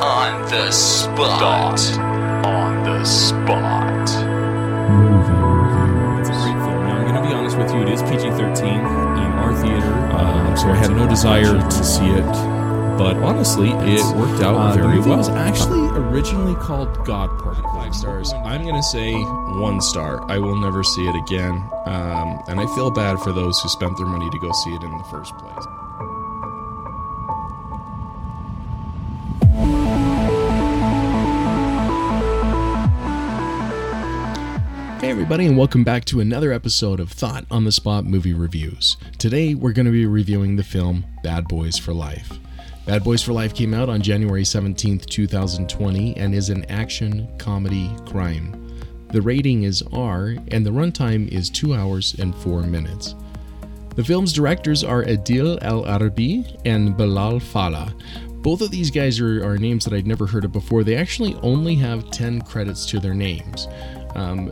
On the spot. On the spot. It's a great film. Now, I'm going to be honest with you, it is PG 13 in our theater, uh, so I had no desire to see it. But honestly, it worked out Uh, the very movie well. was actually originally called God Party. Five stars. I'm going to say one star. I will never see it again. Um, and I feel bad for those who spent their money to go see it in the first place. Hey, everybody, and welcome back to another episode of Thought on the Spot Movie Reviews. Today, we're going to be reviewing the film Bad Boys for Life. Bad Boys for Life came out on January 17th, 2020, and is an action comedy crime. The rating is R, and the runtime is 2 hours and 4 minutes. The film's directors are Adil El Arabi and Bilal Fallah. Both of these guys are, are names that I'd never heard of before. They actually only have 10 credits to their names. Um,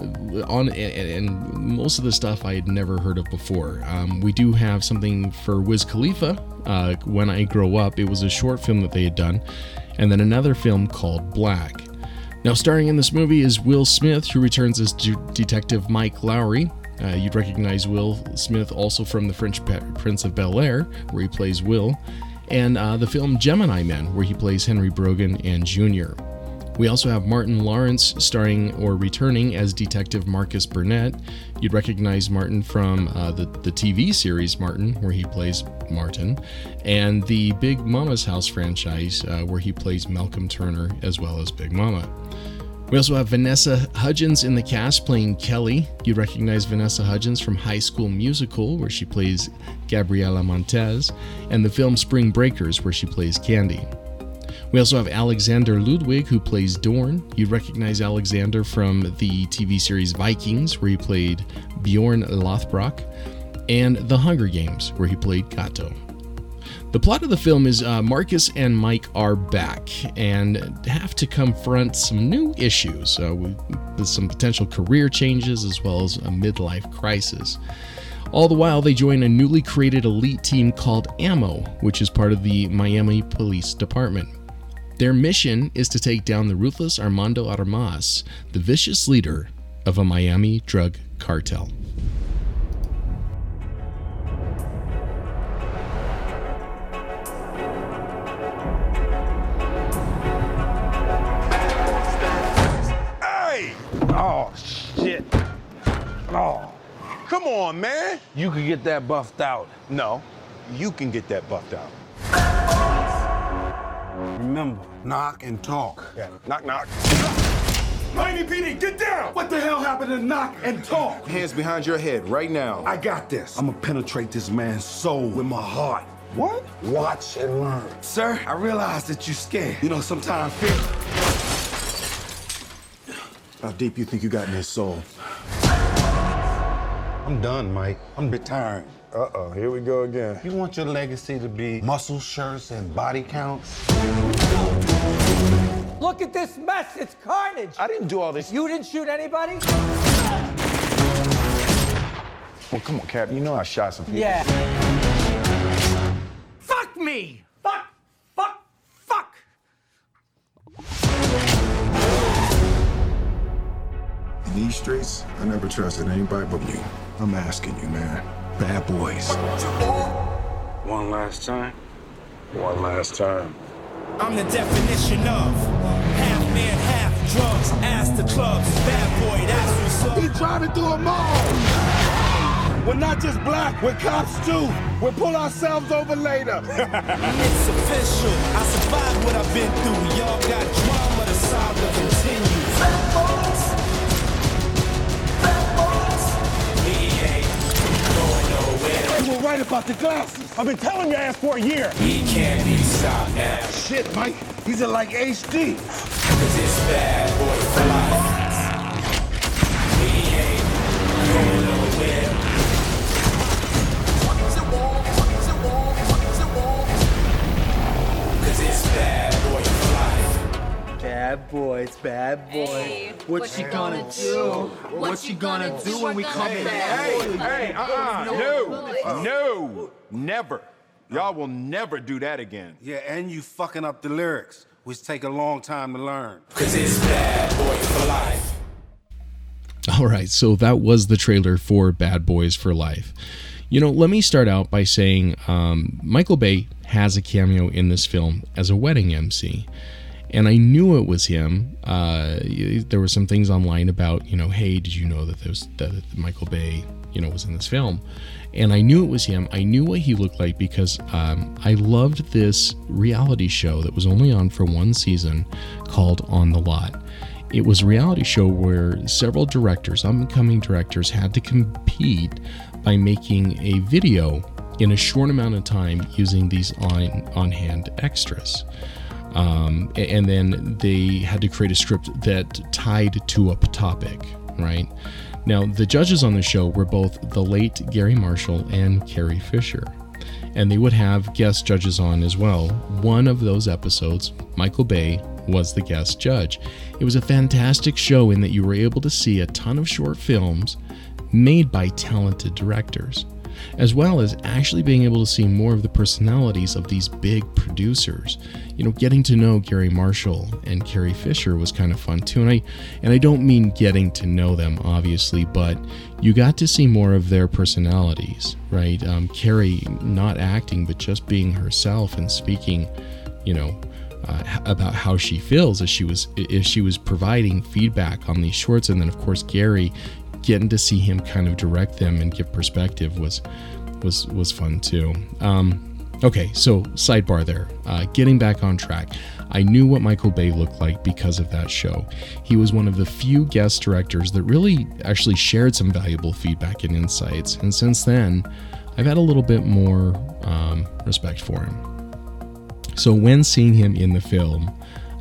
on and, and most of the stuff I had never heard of before. Um, we do have something for Wiz Khalifa. Uh, when I grow up, it was a short film that they had done, and then another film called Black. Now, starring in this movie is Will Smith, who returns as De- Detective Mike Lowry. Uh, you'd recognize Will Smith also from The Fresh Pe- Prince of Bel Air, where he plays Will, and uh, the film Gemini Man, where he plays Henry Brogan and Jr. We also have Martin Lawrence starring or returning as Detective Marcus Burnett. You'd recognize Martin from uh, the, the TV series Martin, where he plays Martin, and the Big Mama's House franchise, uh, where he plays Malcolm Turner as well as Big Mama. We also have Vanessa Hudgens in the cast playing Kelly. You'd recognize Vanessa Hudgens from High School Musical, where she plays Gabriela Montez, and the film Spring Breakers, where she plays Candy. We also have Alexander Ludwig, who plays Dorn. You'd recognize Alexander from the TV series Vikings, where he played Bjorn Lothbrok, and The Hunger Games, where he played Cato. The plot of the film is uh, Marcus and Mike are back and have to confront some new issues uh, with some potential career changes as well as a midlife crisis. All the while, they join a newly created elite team called AMMO, which is part of the Miami Police Department. Their mission is to take down the ruthless Armando Armas, the vicious leader of a Miami drug cartel. Hey! Oh, shit. Oh. Come on, man. You could get that buffed out. No, you can get that buffed out. Remember, knock and talk. Yeah. Knock, knock. Miami PD, get down! What the hell happened to knock and talk? Hands behind your head right now. I got this. I'm gonna penetrate this man's soul with my heart. What? Watch and learn. Sir, I realize that you're scared. You know, sometimes fear. How deep you think you got in his soul? I'm done, Mike. I'm retiring. Uh-oh, here we go again. You want your legacy to be muscle shirts and body counts? Look at this mess. It's carnage. I didn't do all this. You didn't shoot anybody? Well, come on, Cap. You know I shot some people. Yeah. Fuck me. Fuck. Fuck. Fuck. In these streets, I never trusted anybody but you. I'm asking you, man. Bad boys. One last time. One last time. I'm the definition of half man, half drugs. Ask the clubs, bad boy, that's what's up. He driving through a mall. We're not just black, we're cops too. We'll pull ourselves over later. It's official. I survived what I've been through. Y'all got the glasses. I've been telling your ass for a year. He can't be stopped now. Shit, Mike. He's are like HD. Cause bad boy for boys, bad boys. What she gonna do? What she gonna do when we come in? Hey, hey, uh-uh. No. No. Never. Y'all will never do that again. Yeah, and you fucking up the lyrics. which take a long time to learn. Cause it's bad boys for life. All right, so that was the trailer for Bad Boys for Life. You know, let me start out by saying um, Michael Bay has a cameo in this film as a wedding MC. And I knew it was him. Uh, there were some things online about, you know, hey, did you know that there was that Michael Bay, you know, was in this film? And I knew it was him. I knew what he looked like because um, I loved this reality show that was only on for one season called On the Lot. It was a reality show where several directors, up and coming directors, had to compete by making a video in a short amount of time using these on on hand extras. Um, and then they had to create a script that tied to a topic, right? Now, the judges on the show were both the late Garry Marshall and Carrie Fisher, and they would have guest judges on as well. One of those episodes, Michael Bay was the guest judge. It was a fantastic show in that you were able to see a ton of short films made by talented directors as well as actually being able to see more of the personalities of these big producers. You know, getting to know Garry Marshall and Carrie Fisher was kind of fun too. And I and I don't mean getting to know them obviously, but you got to see more of their personalities, right? Um, Carrie not acting, but just being herself and speaking, you know, uh, about how she feels as she was as she was providing feedback on these shorts and then of course Garry getting to see him kind of direct them and give perspective was was was fun too. Um, okay, so sidebar there. Uh, getting back on track. I knew what Michael Bay looked like because of that show. He was one of the few guest directors that really actually shared some valuable feedback and insights, and since then, I've had a little bit more um, respect for him. So when seeing him in the film,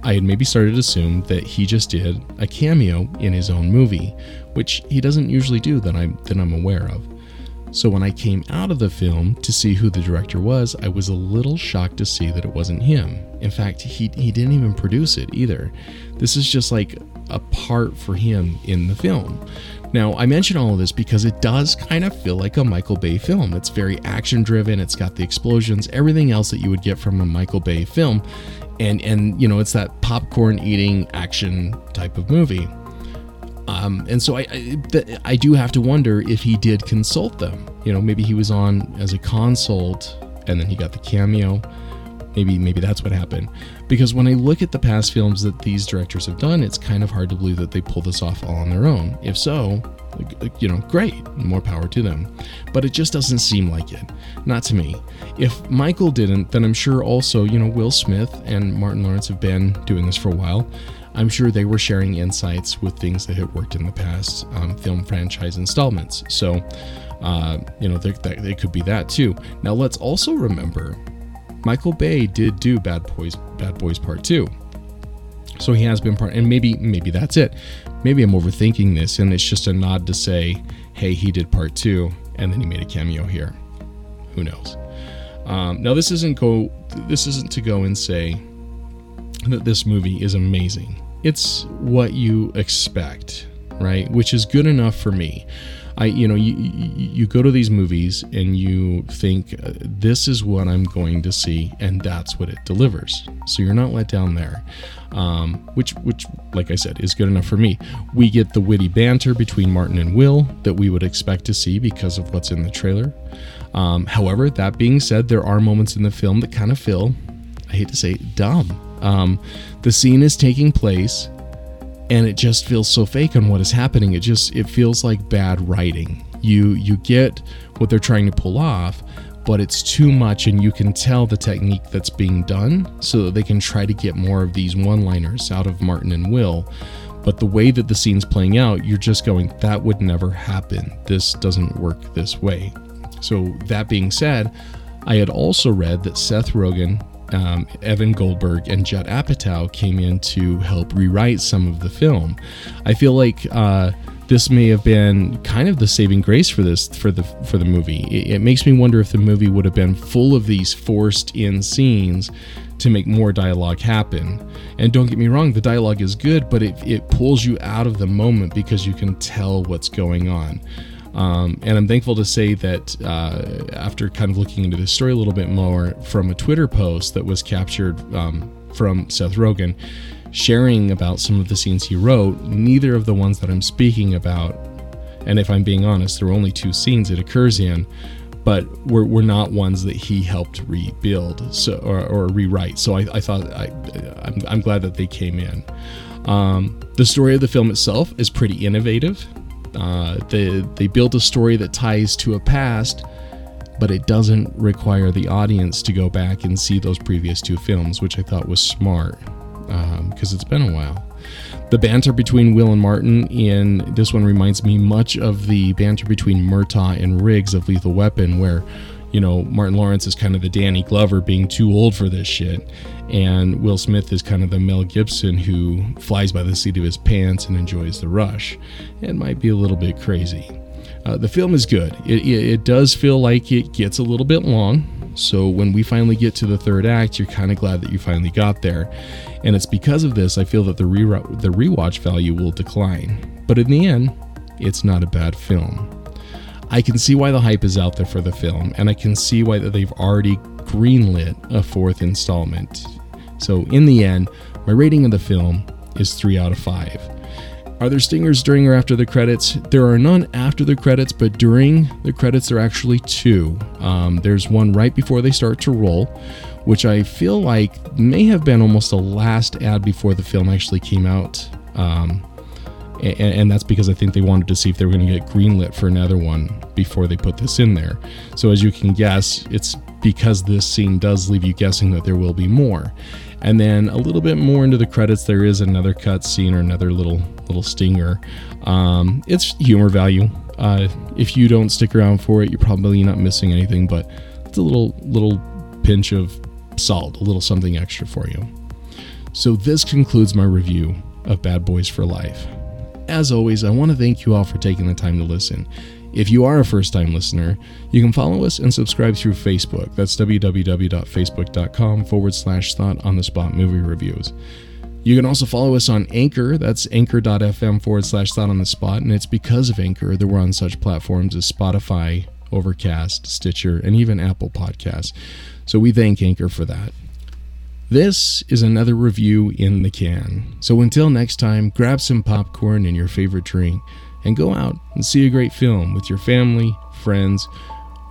I had maybe started to assume that he just did a cameo in his own movie, which he doesn't usually do that I'm that I'm aware of. So when I came out of the film to see who the director was, I was a little shocked to see that it wasn't him. In fact, he he didn't even produce it either. This is just like a part for him in the film. Now, I mention all of this because it does kind of feel like a Michael Bay film. It's very action driven, it's got the explosions, everything else that you would get from a Michael Bay film. And and you know, it's that popcorn eating action type of movie. Um, and so I, I, I do have to wonder if he did consult them. You know, maybe he was on as a consult, and then he got the cameo. Maybe maybe that's what happened. Because when I look at the past films that these directors have done, it's kind of hard to believe that they pull this off all on their own. If so, you know, great, more power to them. But it just doesn't seem like it. Not to me. If Michael didn't, then I'm sure also, you know, Will Smith and Martin Lawrence have been doing this for a while. I'm sure they were sharing insights with things that had worked in the past um, film franchise installments. So, uh, you know, they, they could be that too. Now, let's also remember Michael Bay did do Bad Boys, Bad Boys Part 2. So he has been part, and maybe maybe that's it. Maybe I'm overthinking this, and it's just a nod to say, "Hey, he did part two, and then he made a cameo here." Who knows? Um, now this isn't go. This isn't to go and say that this movie is amazing it's what you expect, right? Which is good enough for me. I, you know, you, you, go to these movies and you think uh, this is what I'm going to see, and that's what it delivers. So you're not let down there, um, which, which, like I said, is good enough for me. We get the witty banter between Martin and Will that we would expect to see because of what's in the trailer. Um, however, that being said, there are moments in the film that kind of feel, I hate to say, dumb. Um, the scene is taking place, and it just feels so fake on what is happening. It just it feels like bad writing. You you get what they're trying to pull off, but it's too much, and you can tell the technique that's being done, so that they can try to get more of these one-liners out of Martin and Will. But the way that the scene's playing out, you're just going, that would never happen. This doesn't work this way. So, that being said, I had also read that Seth Rogen um, Evan Goldberg and Judd Apatow came in to help rewrite some of the film. I feel like uh, this may have been kind of the saving grace for this for the for the movie. It, it makes me wonder if the movie would have been full of these forced in scenes to make more dialogue happen. And don't get me wrong, the dialogue is good, but it, it pulls you out of the moment because you can tell what's going on. Um, and I'm thankful to say that uh, after kind of looking into this story a little bit more from a Twitter post that was captured um, from Seth Rogen, sharing about some of the scenes he wrote. Neither of the ones that I'm speaking about, and if I'm being honest, there are only two scenes it occurs in, but were, were not ones that he helped rebuild so or, or rewrite. So I, I thought I, I'm, I'm glad that they came in. Um, the story of the film itself is pretty innovative. Uh, they they built a story that ties to a past, but it doesn't require the audience to go back and see those previous two films, which I thought was smart because um, it's been a while. The banter between Will and Martin in this one reminds me much of the banter between Murtaugh and Riggs of Lethal Weapon, where you know Martin Lawrence is kind of the Danny Glover being too old for this shit, and Will Smith is kind of the Mel Gibson who flies by the seat of his pants and enjoys the rush. It might be a little bit crazy. Uh, the film is good. It, it, it does feel like it gets a little bit long, so when we finally get to the third act, you're kind of glad that you finally got there. And it's because of this I feel that the re- the rewatch value will decline. But in the end, it's not a bad film. I can see why the hype is out there for the film, and I can see why they've already greenlit a fourth installment. So in the end, my rating of the film is 3 out of 5. Are there stingers during or after the credits? There are none after the credits, but during the credits, there are actually two. Um, there's one right before they start to roll, which I feel like may have been almost the last ad before the film actually came out. Um, and, and, that's because I think they wanted to see if they were going to get greenlit for another one before they put this in there. So, as you can guess, it's because this scene does leave you guessing that there will be more. And then a little bit more into the credits, there is another cut scene or another little little stinger. Um, it's humor value. Uh, if you don't stick around for it, you're probably not missing anything. But it's a little little pinch of salt, a little something extra for you. So this concludes my review of Bad Boys for Life. As always, I want to thank you all for taking the time to listen. If you are a first time listener, you can follow us and subscribe through Facebook. That's www.facebook.com forward slash thought on the spot movie reviews. You can also follow us on Anchor. That's anchor.fm forward slash thought on the spot. And it's because of Anchor that we're on such platforms as Spotify, Overcast, Stitcher, and even Apple Podcasts. So we thank Anchor for that. This is another review in the can. So until next time, grab some popcorn and your favorite drink and go out and see a great film with your family, friends,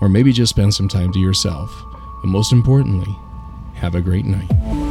or maybe just spend some time to yourself. But most importantly, have a great night.